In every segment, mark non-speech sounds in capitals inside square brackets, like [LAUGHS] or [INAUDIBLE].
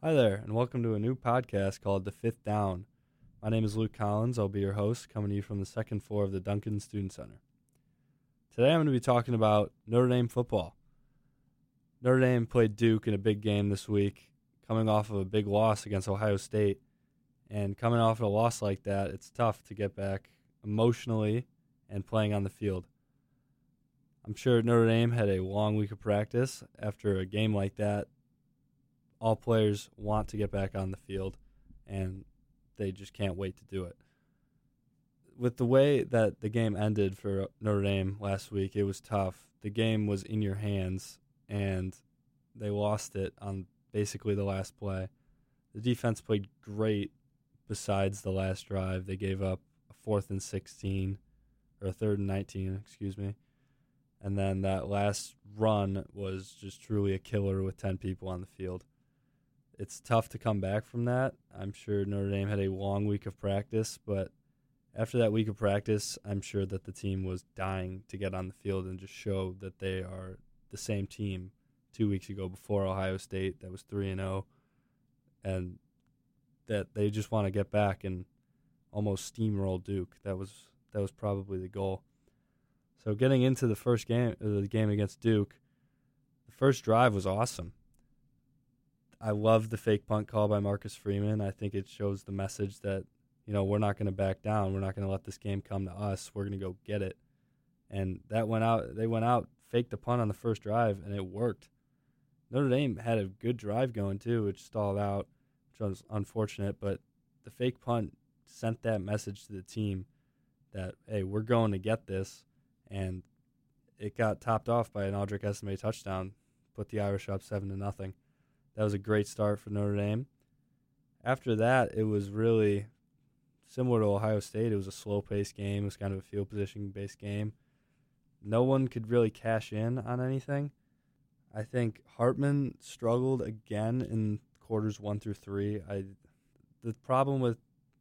Hi there, and welcome to a new podcast called The Fifth Down. My name is Luke Collins. I'll be your host, coming to you from the second floor of the Duncan Student Center. Today I'm going to be talking about Notre Dame football. Notre Dame played Duke in a big game this week, coming off of a big loss against Ohio State. And coming off of a loss like that, it's tough to get back emotionally and playing on the field. I'm sure Notre Dame had a long week of practice after a game like that. All players want to get back on the field, and they just can't wait to do it. With the way that the game ended for Notre Dame last week, it was tough. The game was in your hands, and they lost it on basically the last play. The defense played great besides the last drive. They gave up a fourth and 16, or a third and 19, excuse me and then that last run was just truly a killer with 10 people on the field. It's tough to come back from that. I'm sure Notre Dame had a long week of practice, but after that week of practice, I'm sure that the team was dying to get on the field and just show that they are the same team two weeks ago before Ohio State that was 3 and 0 and that they just want to get back and almost steamroll Duke. That was that was probably the goal. So getting into the first game, uh, the game against Duke, the first drive was awesome. I love the fake punt call by Marcus Freeman. I think it shows the message that you know we're not going to back down. We're not going to let this game come to us. We're going to go get it. And that went out. They went out, faked the punt on the first drive, and it worked. Notre Dame had a good drive going too, which stalled out, which was unfortunate. But the fake punt sent that message to the team that hey, we're going to get this and it got topped off by an Audric Estime touchdown, put the Irish up seven to nothing. That was a great start for Notre Dame. After that, it was really similar to Ohio State. It was a slow paced game. It was kind of a field position based game. No one could really cash in on anything. I think Hartman struggled again in quarters one through three. I the problem with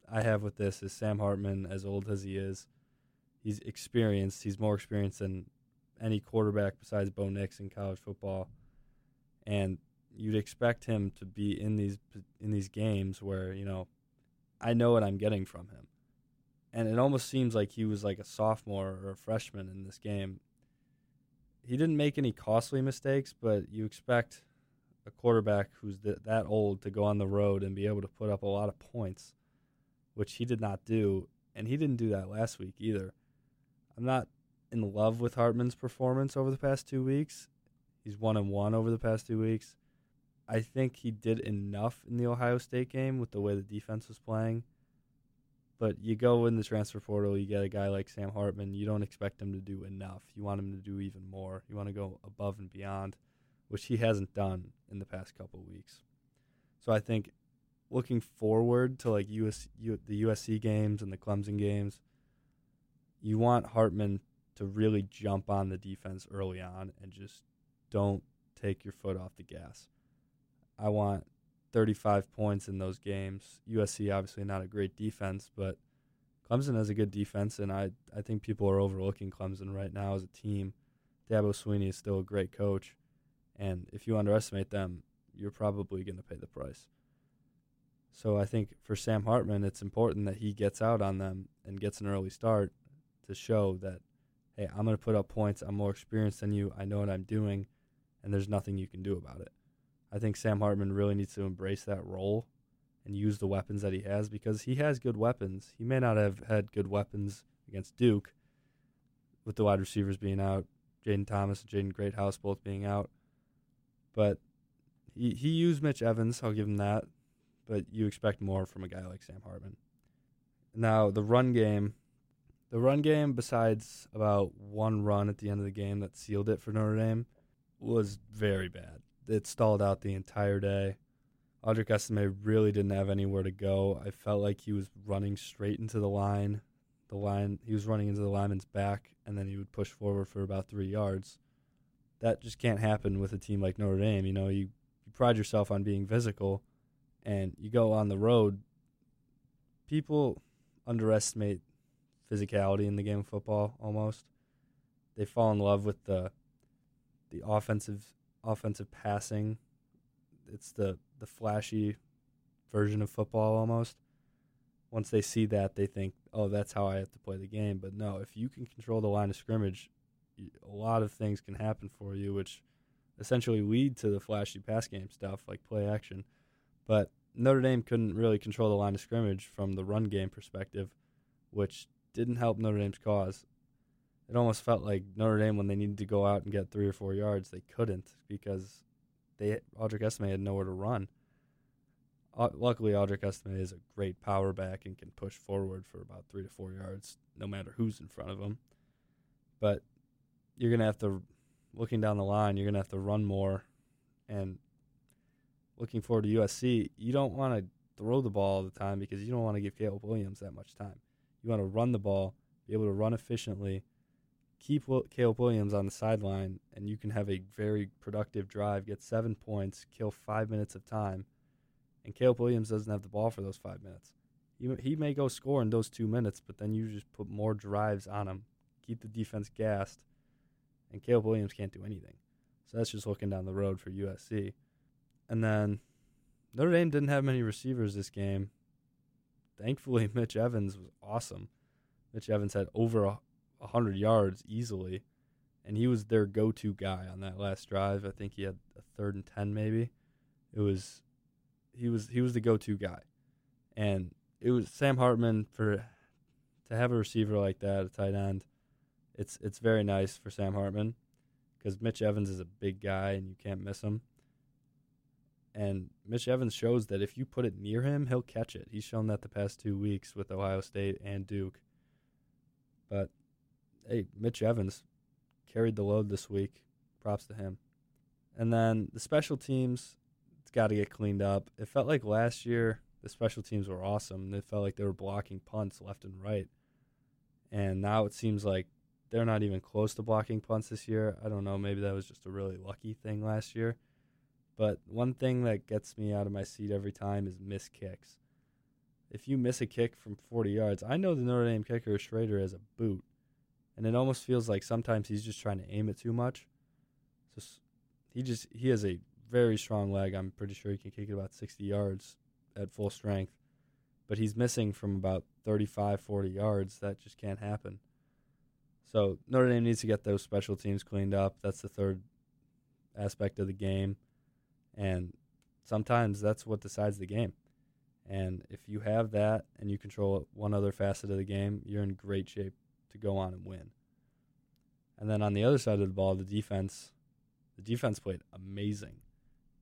I have with this is Sam Hartman, as old as he is, he's experienced. He's more experienced than any quarterback besides Bo Nix in college football, and you'd expect him to be in these in these games where you know I know what I'm getting from him, and it almost seems like he was like a sophomore or a freshman in this game. He didn't make any costly mistakes, but you expect a quarterback who's th- that old to go on the road and be able to put up a lot of points, which he did not do, and he didn't do that last week either. I'm not in love with Hartman's performance over the past two weeks. He's one and one over the past two weeks. I think he did enough in the Ohio State game with the way the defense was playing. But you go in the transfer portal, you get a guy like Sam Hartman. You don't expect him to do enough. You want him to do even more. You want to go above and beyond, which he hasn't done in the past couple weeks. So I think looking forward to like US, U, the USC games and the Clemson games, you want Hartman to really jump on the defense early on and just don't take your foot off the gas. I want 35 points in those games. USC obviously not a great defense, but Clemson has a good defense, and I I think people are overlooking Clemson right now as a team. Dabo Swinney is still a great coach, and if you underestimate them, you're probably going to pay the price. So I think for Sam Hartman, it's important that he gets out on them and gets an early start to show that, hey, I'm going to put up points. I'm more experienced than you. I know what I'm doing, and there's nothing you can do about it. I think Sam Hartman really needs to embrace that role and use the weapons that he has because he has good weapons. He may not have had good weapons against Duke with the wide receivers being out, Jayden Thomas and Jaden Greathouse both being out. But he, he used Mitch Evans, I'll give him that. But you expect more from a guy like Sam Hartman. Now, the run game the run game, besides about one run at the end of the game that sealed it for Notre Dame, was very bad. It stalled out the entire day. Audric Estime really didn't have anywhere to go. I felt like he was running straight into the line. The line he was running into the lineman's back, and then he would push forward for about three yards. That just can't happen with a team like Notre Dame. You know, you, you pride yourself on being physical, and you go on the road. People underestimate physicality in the game of football almost. They fall in love with the the offensive offensive passing. it's the the flashy version of football almost. Once they see that, they think, "Oh, that's how I have to play the game." But no, if you can control the line of scrimmage, a lot of things can happen for you, which essentially lead to the flashy pass game stuff like play action. But Notre Dame couldn't really control the line of scrimmage from the run game perspective, which didn't help Notre Dame's cause. It almost felt like Notre Dame when they needed to go out and get three or four yards, they couldn't because they Audric Estime had nowhere to run. Uh, luckily, Audric Estime is a great power back and can push forward for about three to four yards, no matter who's in front of him. But you're gonna have to, looking down the line, you're gonna have to run more, and looking forward to USC, you don't want to throw the ball all the time because you don't want to give Caleb Williams that much time. You want to run the ball, be able to run efficiently, keep Caleb Williams on the sideline, and you can have a very productive drive, get seven points, kill five minutes of time. And Caleb Williams doesn't have the ball for those five minutes. He, he may go score in those two minutes, but then you just put more drives on him, keep the defense gassed, and Caleb Williams can't do anything. So that's just looking down the road for USC. And then Notre Dame didn't have many receivers this game. Thankfully, [LAUGHS] Mitch Evans was awesome. Mitch Evans had over 100 yards easily, and he was their go to guy on that last drive. I think he had a third and 10 maybe. It was he was he was the go to guy. And it was Sam Hartman for to have a receiver like that, a tight end. It's it's very nice for Sam Hartman because Mitch Evans is a big guy and you can't miss him. And Mitch Evans shows that if you put it near him, he'll catch it. He's shown that the past two weeks with Ohio State and Duke. But hey, Mitch Evans carried the load this week. Props to him. And then the special teams, it's got to get cleaned up. It felt like last year the special teams were awesome. It felt like they were blocking punts left and right. And now it seems like they're not even close to blocking punts this year. I don't know. Maybe that was just a really lucky thing last year. But one thing that gets me out of my seat every time is miss kicks. If you miss a kick from 40 yards, I know the Notre Dame kicker Shrader has a boot, and it almost feels like sometimes he's just trying to aim it too much. So he just he has a very strong leg. I'm pretty sure he can kick it about 60 yards at full strength, but he's missing from about 35, 40 yards. That just can't happen. So Notre Dame needs to get those special teams cleaned up. That's the third aspect of the game. And sometimes that's what decides the game. And if you have that and you control one other facet of the game, you're in great shape to go on and win. And then on the other side of the ball, the defense, the defense played amazing.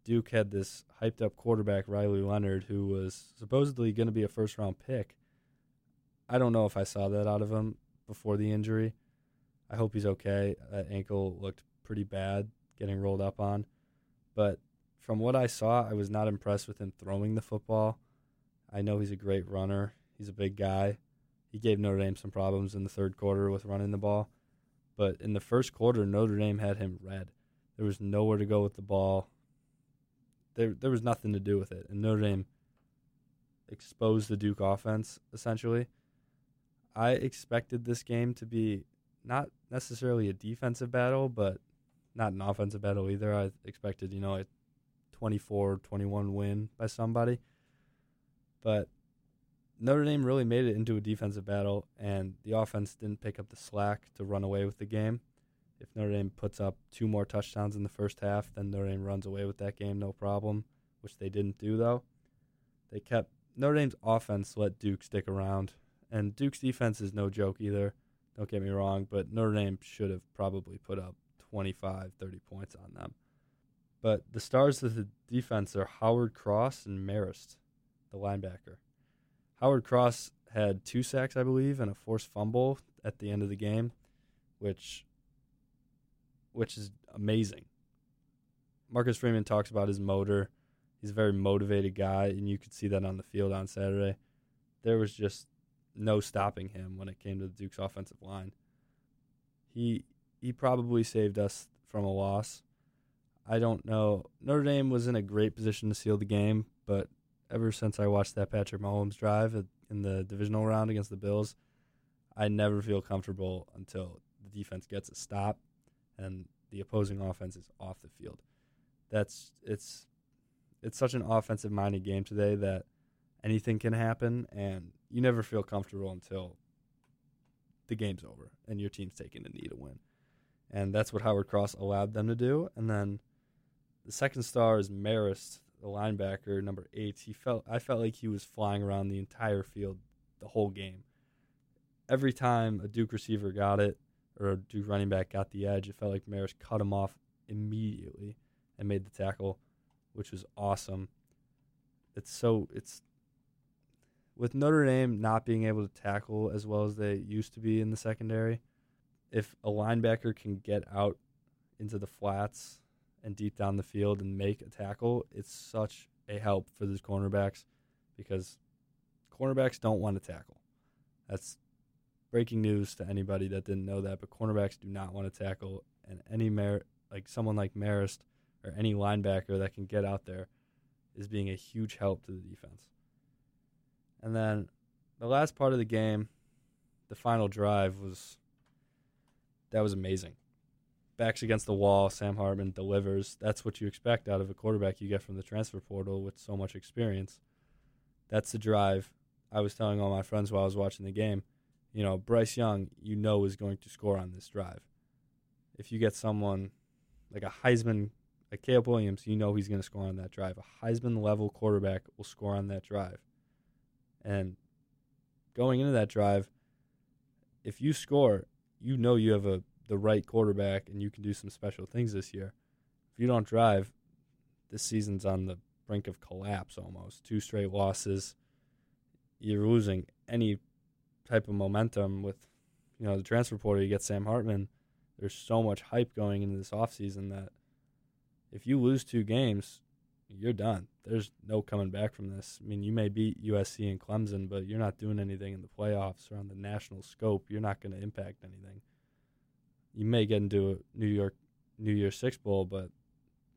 Duke had this hyped up quarterback, Riley Leonard, who was supposedly going to be a first round pick. I don't know if I saw that out of him before the injury. I hope he's okay. That ankle looked pretty bad getting rolled up on. But from what I saw, I was not impressed with him throwing the football. I know he's a great runner. He's a big guy. He gave Notre Dame some problems in the third quarter with running the ball. But in the first quarter, Notre Dame had him read. There was nowhere to go with the ball. There, there was nothing to do with it. And Notre Dame exposed the Duke offense, essentially. I expected this game to be not necessarily a defensive battle, but not an offensive battle either. I expected, you know, a 24 21 win by somebody. But Notre Dame really made it into a defensive battle, and the offense didn't pick up the slack to run away with the game. If Notre Dame puts up two more touchdowns in the first half, then Notre Dame runs away with that game, no problem, which they didn't do, though. They kept Notre Dame's offense let Duke stick around, and Duke's defense is no joke either. Don't get me wrong, but Notre Dame should have probably put up 25, 30 points on them. But the stars of the defense are Howard Cross and Marist, the linebacker. Howard Cross had two sacks, I believe, and a forced fumble at the end of the game, which which is amazing. Marcus Freeman talks about his motor. He's a very motivated guy, and you could see that on the field on Saturday. There was just no stopping him when it came to the Duke's offensive line. He he probably saved us from a loss. I don't know. Notre Dame was in a great position to seal the game, but ever since I watched that Patrick Mahomes drive in the divisional round against the Bills, I never feel comfortable until the defense gets a stop and the opposing offense is off the field. That's it's it's such an offensive minded game today that anything can happen, and you never feel comfortable until the game's over and your team's taking a knee to win. And that's what Howard Cross allowed them to do. And then the second star is Marist, the linebacker, number eight. He felt I felt like he was flying around the entire field the whole game. Every time a Duke receiver got it or a Duke running back got the edge, it felt like Marist cut him off immediately and made the tackle, which was awesome. It's so it's with Notre Dame not being able to tackle as well as they used to be in the secondary, if a linebacker can get out into the flats and deep down the field and make a tackle, it's such a help for these cornerbacks because cornerbacks don't want to tackle. That's breaking news to anybody that didn't know that, but cornerbacks do not want to tackle and any like someone like Marist or any linebacker that can get out there is being a huge help to the defense. And then the last part of the game, the final drive was that was amazing. Backs against the wall, Sam Hartman delivers. That's what you expect out of a quarterback you get from the transfer portal with so much experience. That's the drive. I was telling all my friends while I was watching the game, you know, Bryce Young, you know, is going to score on this drive. If you get someone like a Heisman, like Caleb Williams, you know he's going to score on that drive. A Heisman level quarterback will score on that drive. And going into that drive, if you score, you know you have a the right quarterback and you can do some special things this year. If you don't drive, this season's on the brink of collapse almost. Two straight losses. You're losing any type of momentum with you know the transfer portal. You get Sam Hartman. There's so much hype going into this offseason that if you lose two games, you're done. There's no coming back from this. I mean, you may beat USC and Clemson, but you're not doing anything in the playoffs or on the national scope. You're not going to impact anything. You may get into a New York New Year's Six Bowl, but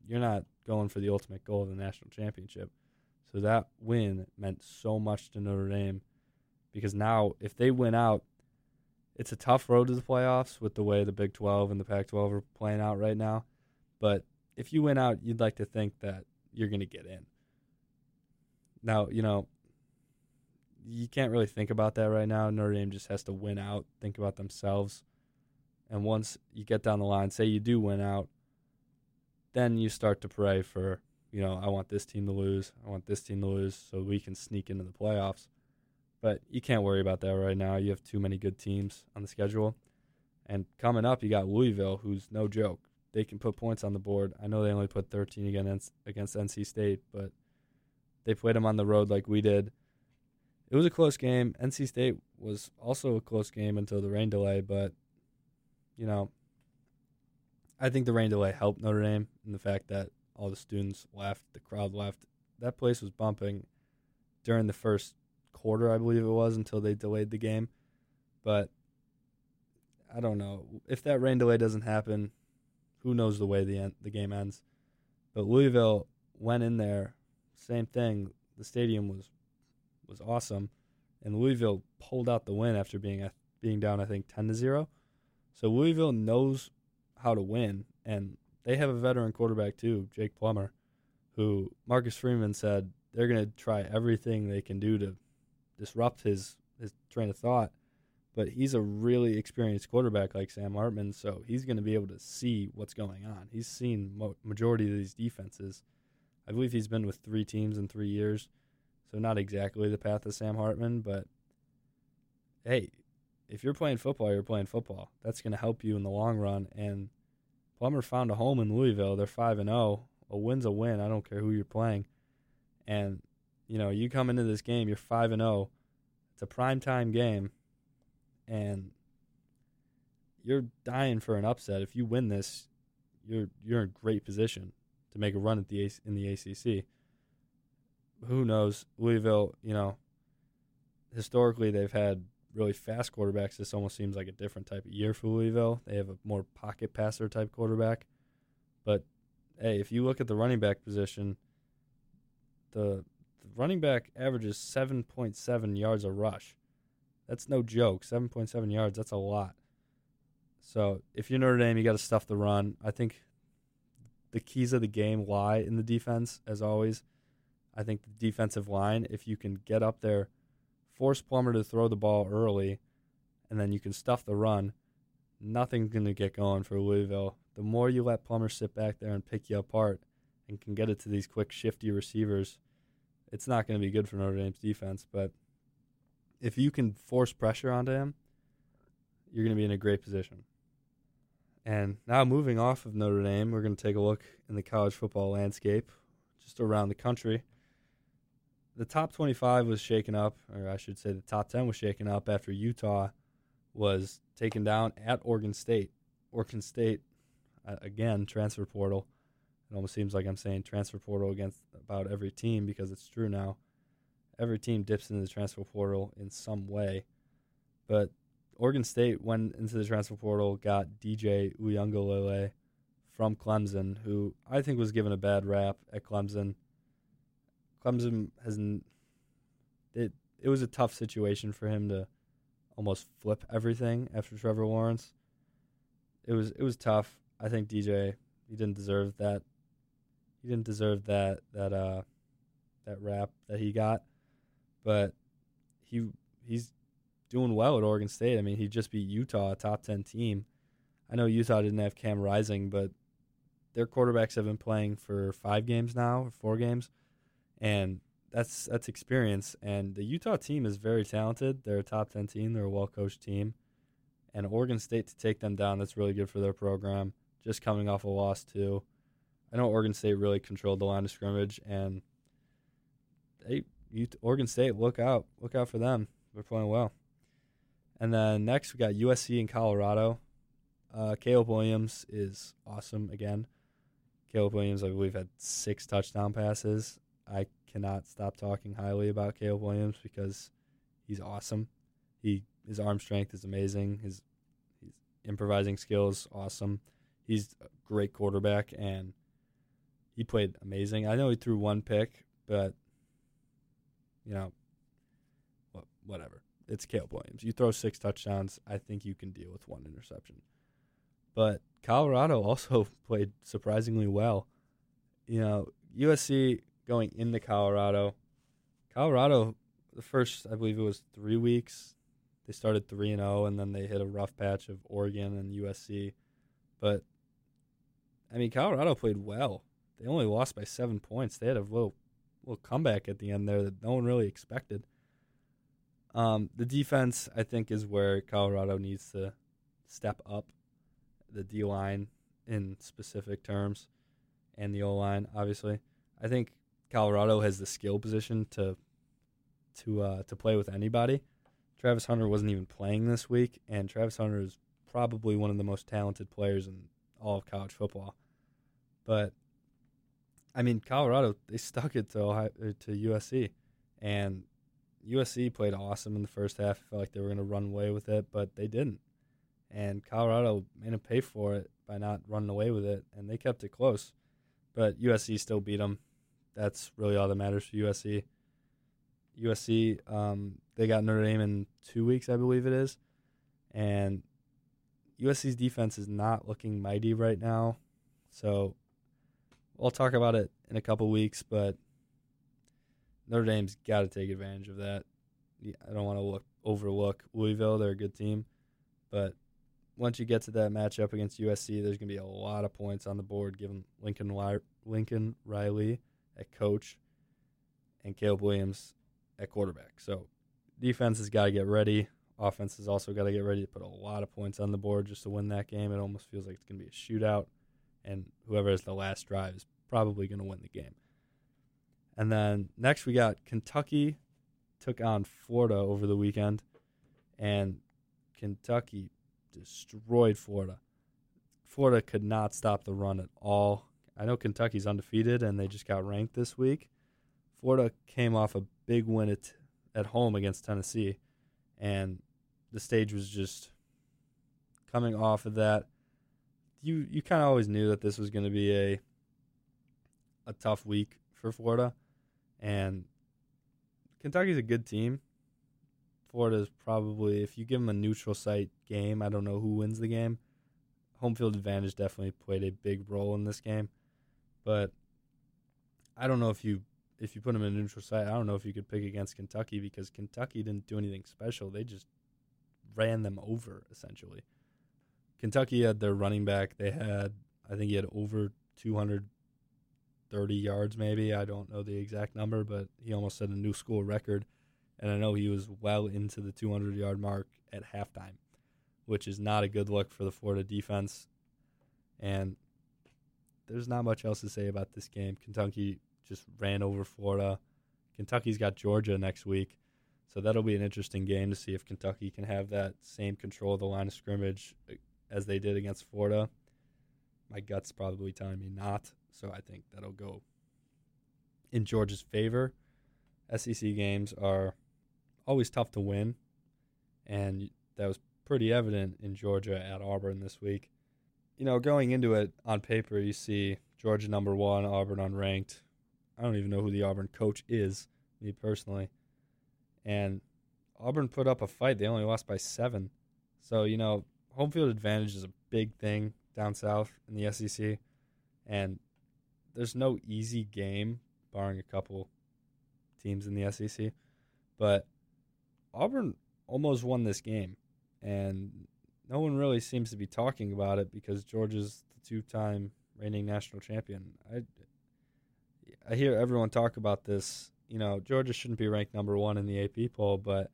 you're not going for the ultimate goal of the national championship. So that win meant so much to Notre Dame because now if they win out, it's a tough road to the playoffs with the way the Big 12 and the Pac 12 are playing out right now. But if you win out, you'd like to think that you're going to get in. Now, you know, you can't really think about that right now. Notre Dame just has to win out, think about themselves. And once you get down the line, say you do win out, then you start to pray for, you know, I want this team to lose. I want this team to lose so we can sneak into the playoffs. But you can't worry about that right now. You have too many good teams on the schedule. And coming up, you got Louisville, who's no joke they can put points on the board. I know they only put 13 against against NC State, but they played them on the road like we did. It was a close game. NC State was also a close game until the rain delay, but you know, I think the rain delay helped Notre Dame in the fact that all the students left, the crowd left. That place was bumping during the first quarter, I believe it was, until they delayed the game. But I don't know if that rain delay doesn't happen who knows the way the end, the game ends. But Louisville went in there, same thing. The stadium was was awesome, and Louisville pulled out the win after being being down I think ten to zero. So Louisville knows how to win, and they have a veteran quarterback too, Jake Plummer, who Marcus Freeman said they're going to try everything they can do to disrupt his his train of thought but he's a really experienced quarterback like Sam Hartman, so he's going to be able to see what's going on. He's seen mo- majority of these defenses. I believe he's been with three teams in three years, so not exactly the path of Sam Hartman, but hey, if you're playing football, you're playing football. That's going to help you in the long run. And Plummer found a home in Louisville. They're five and zero. Oh. A win's a win. I don't care who you're playing. And you know, you come into this game, you're five and zero. Oh. It's a prime time game and you're dying for an upset. If you win this, you're you're in great position to make a run at the in the ACC. Who knows? Louisville, you know, historically they've had really fast quarterbacks. This almost seems like a different type of year for Louisville. They have a more pocket passer type quarterback. But hey, if you look at the running back position, the, the running back averages 7.7 yards a rush. That's no joke. 7.7 yards, that's a lot. So if you're Notre Dame, you got to stuff the run. I think the keys of the game lie in the defense, as always. I think the defensive line, if you can get up there, force Plummer to throw the ball early, and then you can stuff the run, nothing's going to get going for Louisville. The more you let Plummer sit back there and pick you apart and can get it to these quick, shifty receivers, it's not going to be good for Notre Dame's defense. But if you can force pressure onto him, you're going to be in a great position. And now moving off of Notre Dame, we're going to take a look in the college football landscape just around the country. The top 25 was shaken up, or I should say the top 10 was shaken up after Utah was taken down at Oregon State. Oregon State, uh, again, transfer portal. It almost seems like I'm saying transfer portal against about every team because it's true now. Every team dips into the transfer portal in some way. But Oregon State went into the transfer portal, got DJ Uiagalelei from Clemson, who I think was given a bad rap at Clemson. Clemson hasn't. it. It was a tough situation for him to almost flip everything after Trevor Lawrence. It was it was tough. I think DJ he didn't deserve that. He didn't deserve that that uh that rap that he got, but he he's doing well at Oregon State. I mean, he just beat Utah, a top 10 team. I know Utah didn't have Cam Rising, but their quarterbacks have been playing for five games now, or four games, and that's that's experience. And the Utah team is very talented. They're a top 10 team. They're a well coached team. And Oregon State to take them down, that's really good for their program. Just coming off a loss, too. I know Oregon State really controlled the line of scrimmage, and they, Oregon State, look out. Look out for them. They're playing well. And then next we got USC and Colorado. Uh, Caleb Williams is awesome again. Caleb Williams, I believe, had six touchdown passes. I cannot stop talking highly about Caleb Williams because he's awesome. He his arm strength is amazing. His his improvising skills awesome. He's a great quarterback and he played amazing. I know he threw one pick, but you know, whatever it's Caleb Williams. You throw six touchdowns, I think you can deal with one interception. But Colorado [LAUGHS] also played surprisingly well. You know, USC going into Colorado. Colorado, the first, I believe it was three weeks, they started 3 and 0, and then they hit a rough patch of Oregon and USC. But, I mean, Colorado played well. They only lost by seven points. They had a little, little comeback at the end there that no one really expected. Um, the defense, I think, is where Colorado needs to step up. The D line, in specific terms, and the O line, obviously. I think Colorado has the skill position to to uh, to play with anybody. Travis Hunter wasn't even playing this week, and Travis Hunter is probably one of the most talented players in all of college football. But I mean, Colorado they stuck it to Ohio, to USC, and USC played awesome in the first half. I felt like they were going to run away with it, but they didn't. And Colorado made them pay for it by not running away with it, and they kept it close. But USC still beat them. That's really all that matters for USC. USC, um, they got Notre Dame in two weeks, I believe it is. And USC's defense is not looking mighty right now. So we'll talk about it in a couple weeks, but Notre Dame's got to take advantage of that. I don't want to look overlook Louisville; they're a good team, but once you get to that matchup against USC, there's going to be a lot of points on the board given Lincoln Lincoln Riley at coach and Caleb Williams at quarterback. So defense has got to get ready. Offense has also got to get ready to put a lot of points on the board just to win that game. It almost feels like it's going to be a shootout, and whoever has the last drive is probably going to win the game. And then next we got Kentucky took on Florida over the weekend, and Kentucky destroyed Florida. Florida could not stop the run at all. I know Kentucky's undefeated and they just got ranked this week. Florida came off a big win at at home against Tennessee, and the stage was just coming off of that. You you kind of always knew that this was going to be a a tough week for Florida. And Kentucky's a good team. Florida's probably, if you give them a neutral site game, I don't know who wins the game. Home field advantage definitely played a big role in this game. But I don't know if you if you put them in neutral site, I don't know if you could pick against Kentucky because Kentucky didn't do anything special. They just ran them over essentially. Kentucky had their running back. They had, I think he had over 230 yards, maybe. I don't know the exact number, but he almost set a new school record. And I know he was well into the 200 yard mark at halftime, which is not a good look for the Florida defense. And there's not much else to say about this game. Kentucky just ran over Florida. Kentucky's got Georgia next week. So that'll be an interesting game to see if Kentucky can have that same control of the line of scrimmage uh, as they did against Florida. My gut's probably telling me not, so I think that'll go in Georgia's favor. SEC games are always tough to win, and that was pretty evident in Georgia at Auburn this week. You know, going into it on paper, you see Georgia number one, Auburn unranked. I don't even know who the Auburn coach is, me personally. And Auburn put up a fight. They only lost by seven. So, you know, home field advantage is a big thing down south in the SEC. And there's no easy game, barring a couple teams in the SEC. But Auburn almost won this game. And no one really seems to be talking about it because Georgia's the two time reigning national champion. I, I hear everyone talk about this you know, Georgia shouldn't be ranked number one in the AP poll, but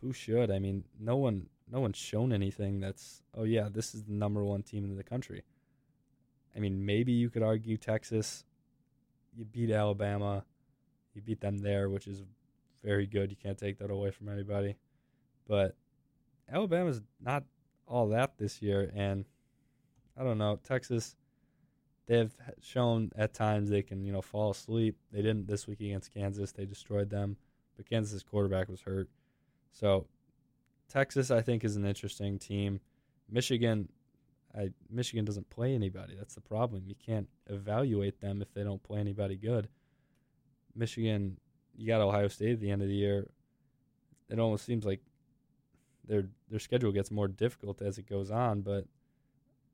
who should? I mean, no one, no one's shown anything that's, oh yeah, this is the number one team in the country. I mean, maybe you could argue Texas. You beat Alabama, you beat them there, which is very good. You can't take that away from anybody. But Alabama's not all that this year, and I don't know Texas they've shown at times they can you know fall asleep. They didn't this week against Kansas. They destroyed them, but Kansas's quarterback was hurt. So Texas, I think, is an interesting team. Michigan, I, Michigan doesn't play anybody. That's the problem. You can't evaluate them if they don't play anybody good. Michigan, you got Ohio State at the end of the year. It almost seems like their their schedule gets more difficult as it goes on, but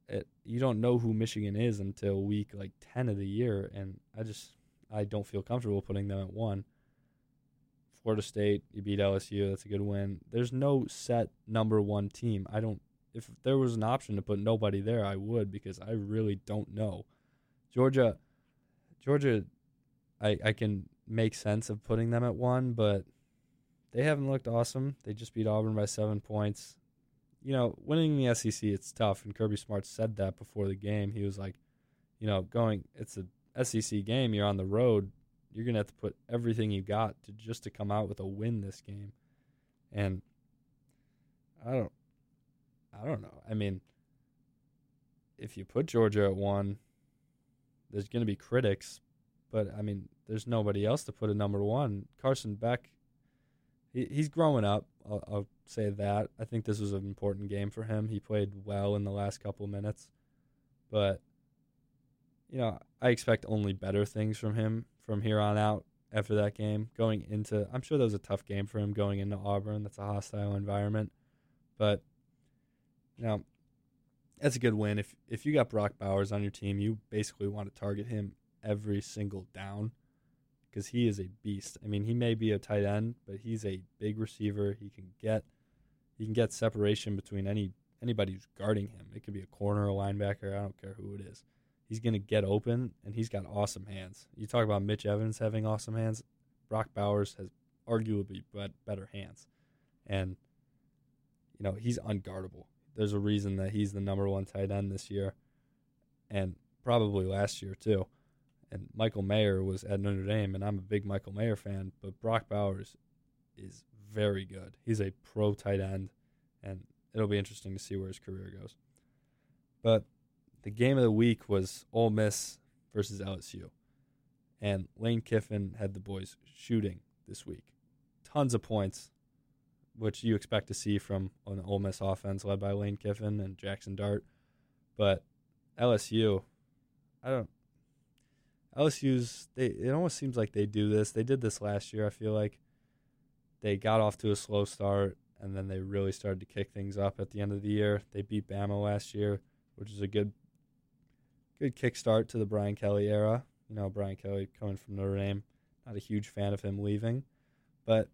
it, you don't know who Michigan is until week like 10 of the year and I just I don't feel comfortable putting them at 1. Florida State, you beat LSU, that's a good win. There's no set number 1 team. I don't if there was an option to put nobody there, I would because I really don't know. Georgia Georgia I I can make sense of putting them at 1, but they haven't looked awesome. They just beat Auburn by 7 points you know, winning the SEC it's tough, and Kirby Smart said that before the game. He was like, you know, going it's a SEC game, you're on the road, you're gonna have to put everything you got to just to come out with a win this game, and I don't, I don't know. I mean, if you put Georgia at one, there's gonna be critics, but I mean, there's nobody else to put a number one. Carson Beck, he, he's growing up. I'll, I'll say that. I think this was an important game for him. He played well in the last couple minutes, but you know, I expect only better things from him from here on out after that game. Going into, I'm sure that was a tough game for him going into Auburn. That's a hostile environment, but you know, that's a good win. If if you got Brock Bowers on your team, you basically want to target him every single down because he is a beast. I mean, he may be a tight end, but he's a big receiver. He can get he can get separation between any anybody who's guarding him. It could be a corner, a linebacker. I don't care who it is. He's going to get open, and he's got awesome hands. You talk about Mitch Evans having awesome hands. Brock Bowers has arguably better hands, and you know he's unguardable. There's a reason that he's the number one tight end this year, and probably last year too. And Michael Mayer was at Notre Dame, and I'm a big Michael Mayer fan. But Brock Bowers is very good. He's a pro tight end, and it'll be interesting to see where his career goes. But the game of the week was Ole Miss versus LSU, and Lane Kiffin had the boys shooting this week, tons of points, which you expect to see from an Ole Miss offense led by Lane Kiffin and Jackson Dart. But LSU, I don't. LSU's they it almost seems like they do this. They did this last year. I feel like they got off to a slow start and then they really started to kick things up at the end of the year. They beat Bama last year, which is a good good kickstart to the Brian Kelly era. You know, Brian Kelly coming from Notre Dame, not a huge fan of him leaving, but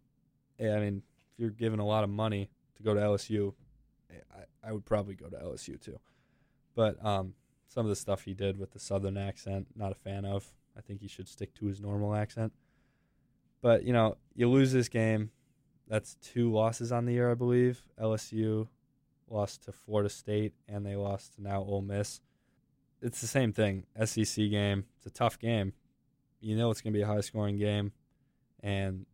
yeah, I mean, if you're given a lot of money to go to LSU, I, I would probably go to LSU too. But um, some of the stuff he did with the southern accent, not a fan of. I think he should stick to his normal accent. But you know, you lose this game. That's two losses on the year, I believe. LSU lost to Florida State, and they lost to now Ole Miss. It's the same thing. SEC game. It's a tough game. You know it's going to be a high scoring game, and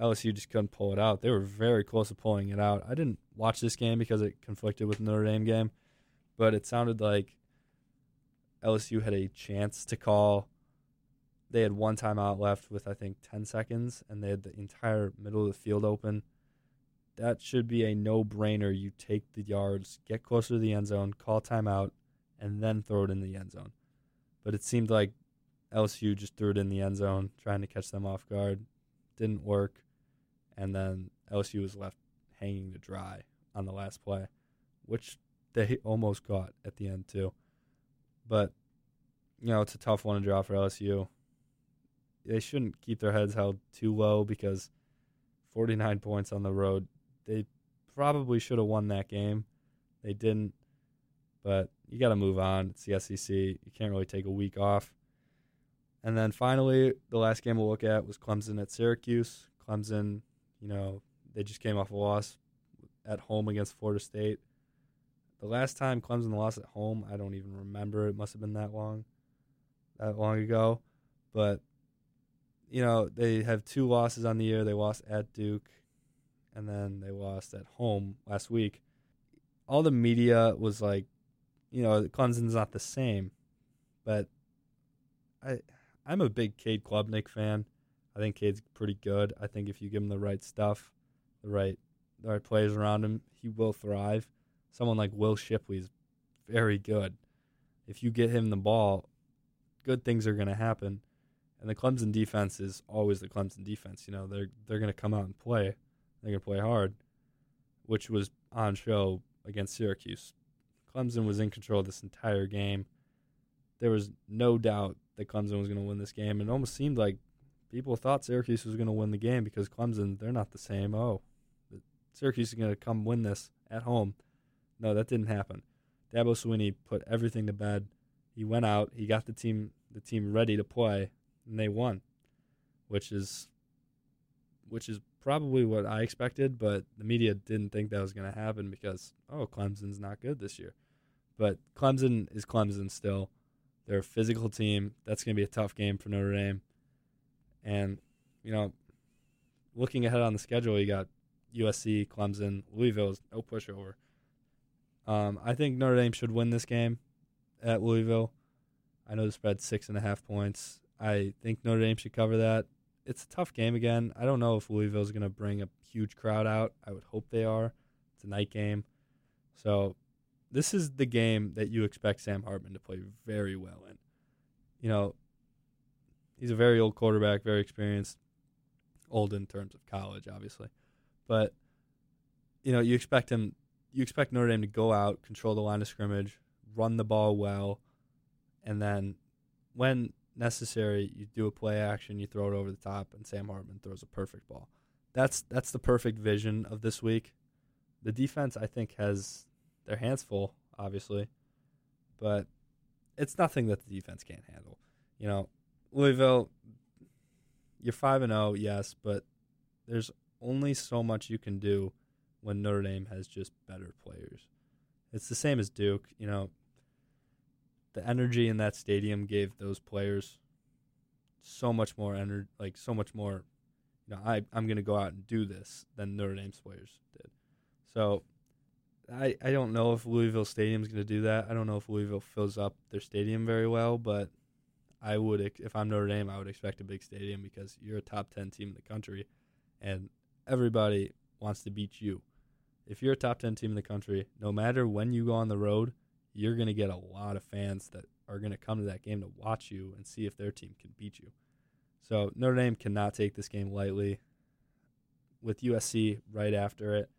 LSU just couldn't pull it out. They were very close to pulling it out. I didn't watch this game because it conflicted with Notre Dame game, but it sounded like LSU had a chance to call. They had one timeout left with I think 10 seconds and they had the entire middle of the field open. That should be a no-brainer. You take the yards, get closer to the end zone, call timeout and then throw it in the end zone. But it seemed like LSU just threw it in the end zone trying to catch them off guard didn't work, and then LSU was left hanging to dry on the last play, which they almost got at the end too. But you know, it's a tough one to draw for LSU. They shouldn't keep their heads held too low because 49 points on the road, they probably should have won that game. They didn't, but you got to move on. It's the SEC. You can't really take a week off. And then finally, the last game we'll look at was Clemson at Syracuse. Clemson, you know, they just came off a loss at home against Florida State. The last time Clemson lost at home, I don't even remember. It must have been that long, that long ago. But you know, they have two losses on the year. They lost at Duke, and then they lost at home last week. All the media was like, you know, Clemson's not the same, but I I'm a big Cade Klubnik fan. I think Cade's pretty good. I think if you give him the right stuff, the right the right players around him, he will thrive. Someone like Will Shipley is very good. If you get him the ball, good things are going to happen. And the Clemson defense is always the Clemson defense. You know, they're they're going to come out and play. They're going to play hard, which was on show against Syracuse. Clemson was in control this entire game. There was no doubt that Clemson was going to win this game. It almost seemed like people thought Syracuse was going to win the game because Clemson, they're not the same. Oh, Syracuse is going to come win this at home. No, that didn't happen. Dabo Swinney put everything to bed. He went out. He got the team the team ready to play, and they won, which is which is probably what I expected. But the media didn't think that was going to happen because oh, Clemson's not good this year. But Clemson is Clemson still. They're a physical team. That's going to be a tough game for Notre Dame. And, you know, looking ahead on the schedule, you got USC, Clemson, Louisville is no pushover. Um, I think Notre Dame should win this game at Louisville. I know the spread's six and a half points. I think Notre Dame should cover that. It's a tough game again. I don't know if Louisville's going to bring a huge crowd out. I would hope they are. It's a night game. So this is the game that you expect Sam Hartman to play very well in. You know, he's a very old quarterback, very experienced, old in terms of college, obviously, but you know you expect him. You expect Notre Dame to go out, control the line of scrimmage, run the ball well, and then when necessary, you do a play action, you throw it over the top, and Sam Hartman throws a perfect ball. That's that's the perfect vision of this week. The defense, I think, has their hands full, obviously, but it's nothing that the defense can't handle. You know, Louisville, you're five and zero, oh, yes, but there's only so much you can do when Notre Dame has just better players. It's the same as Duke. You know, the energy in that stadium gave those players so much more energy, like so much more. You know, I I'm gonna go out and do this than Notre Dame's players did. So I, I don't know if Louisville Stadium is going to do that. I don't know if Louisville fills up their stadium very well, but I would if I'm Notre Dame, I would expect a big stadium because you're a top 10 team in the country and everybody wants to beat you. If you're a top 10 team in the country, no matter when you go on the road, you're going to get a lot of fans that are going to come to that game to watch you and see if their team can beat you. So Notre Dame cannot take this game lightly. With USC right after it,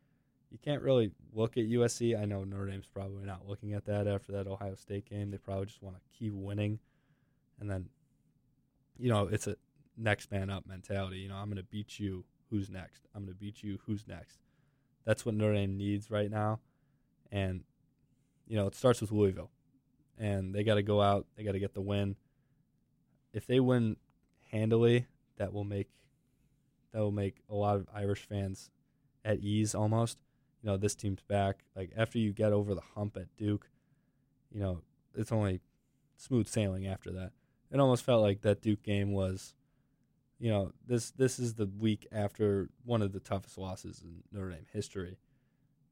you can't really look at USC. I know Notre Dame's probably not looking at that after that Ohio State game. They probably just want to keep winning and then you know, it's a next man up mentality. You know, I'm going to beat you. Who's next? I'm going to beat you. Who's next? That's what Notre Dame needs right now. And, you know, it starts with Louisville. And they got to go out. They got to get the win. If they win handily, that will make that will make a lot of Irish fans at ease almost. You know, this team's back. Like after you get over the hump at Duke, you know, it's only smooth sailing after that. It almost felt like that Duke game was you know, this this is the week after one of the toughest losses in Notre Dame history.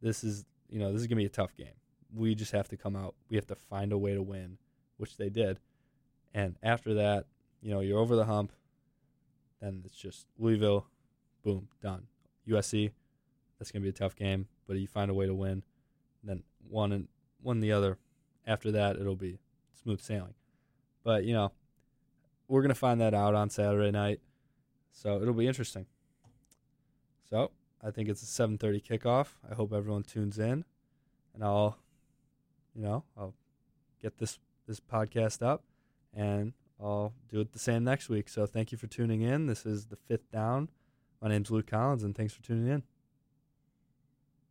This is you know, this is gonna be a tough game. We just have to come out. We have to find a way to win, which they did. And after that, you know, you're over the hump. Then it's just Louisville, boom, done. USC, that's gonna be a tough game, but you find a way to win. then one and one the other. After that, it'll be smooth sailing. But you know, we're gonna find that out on Saturday night. So it'll be interesting. So I think it's a 7:30 kickoff. I hope everyone tunes in, and I'll, you know, I'll get this this podcast up, and I'll do it the same next week. So thank you for tuning in. This is the fifth down. My name's Luke Collins, and thanks for tuning in.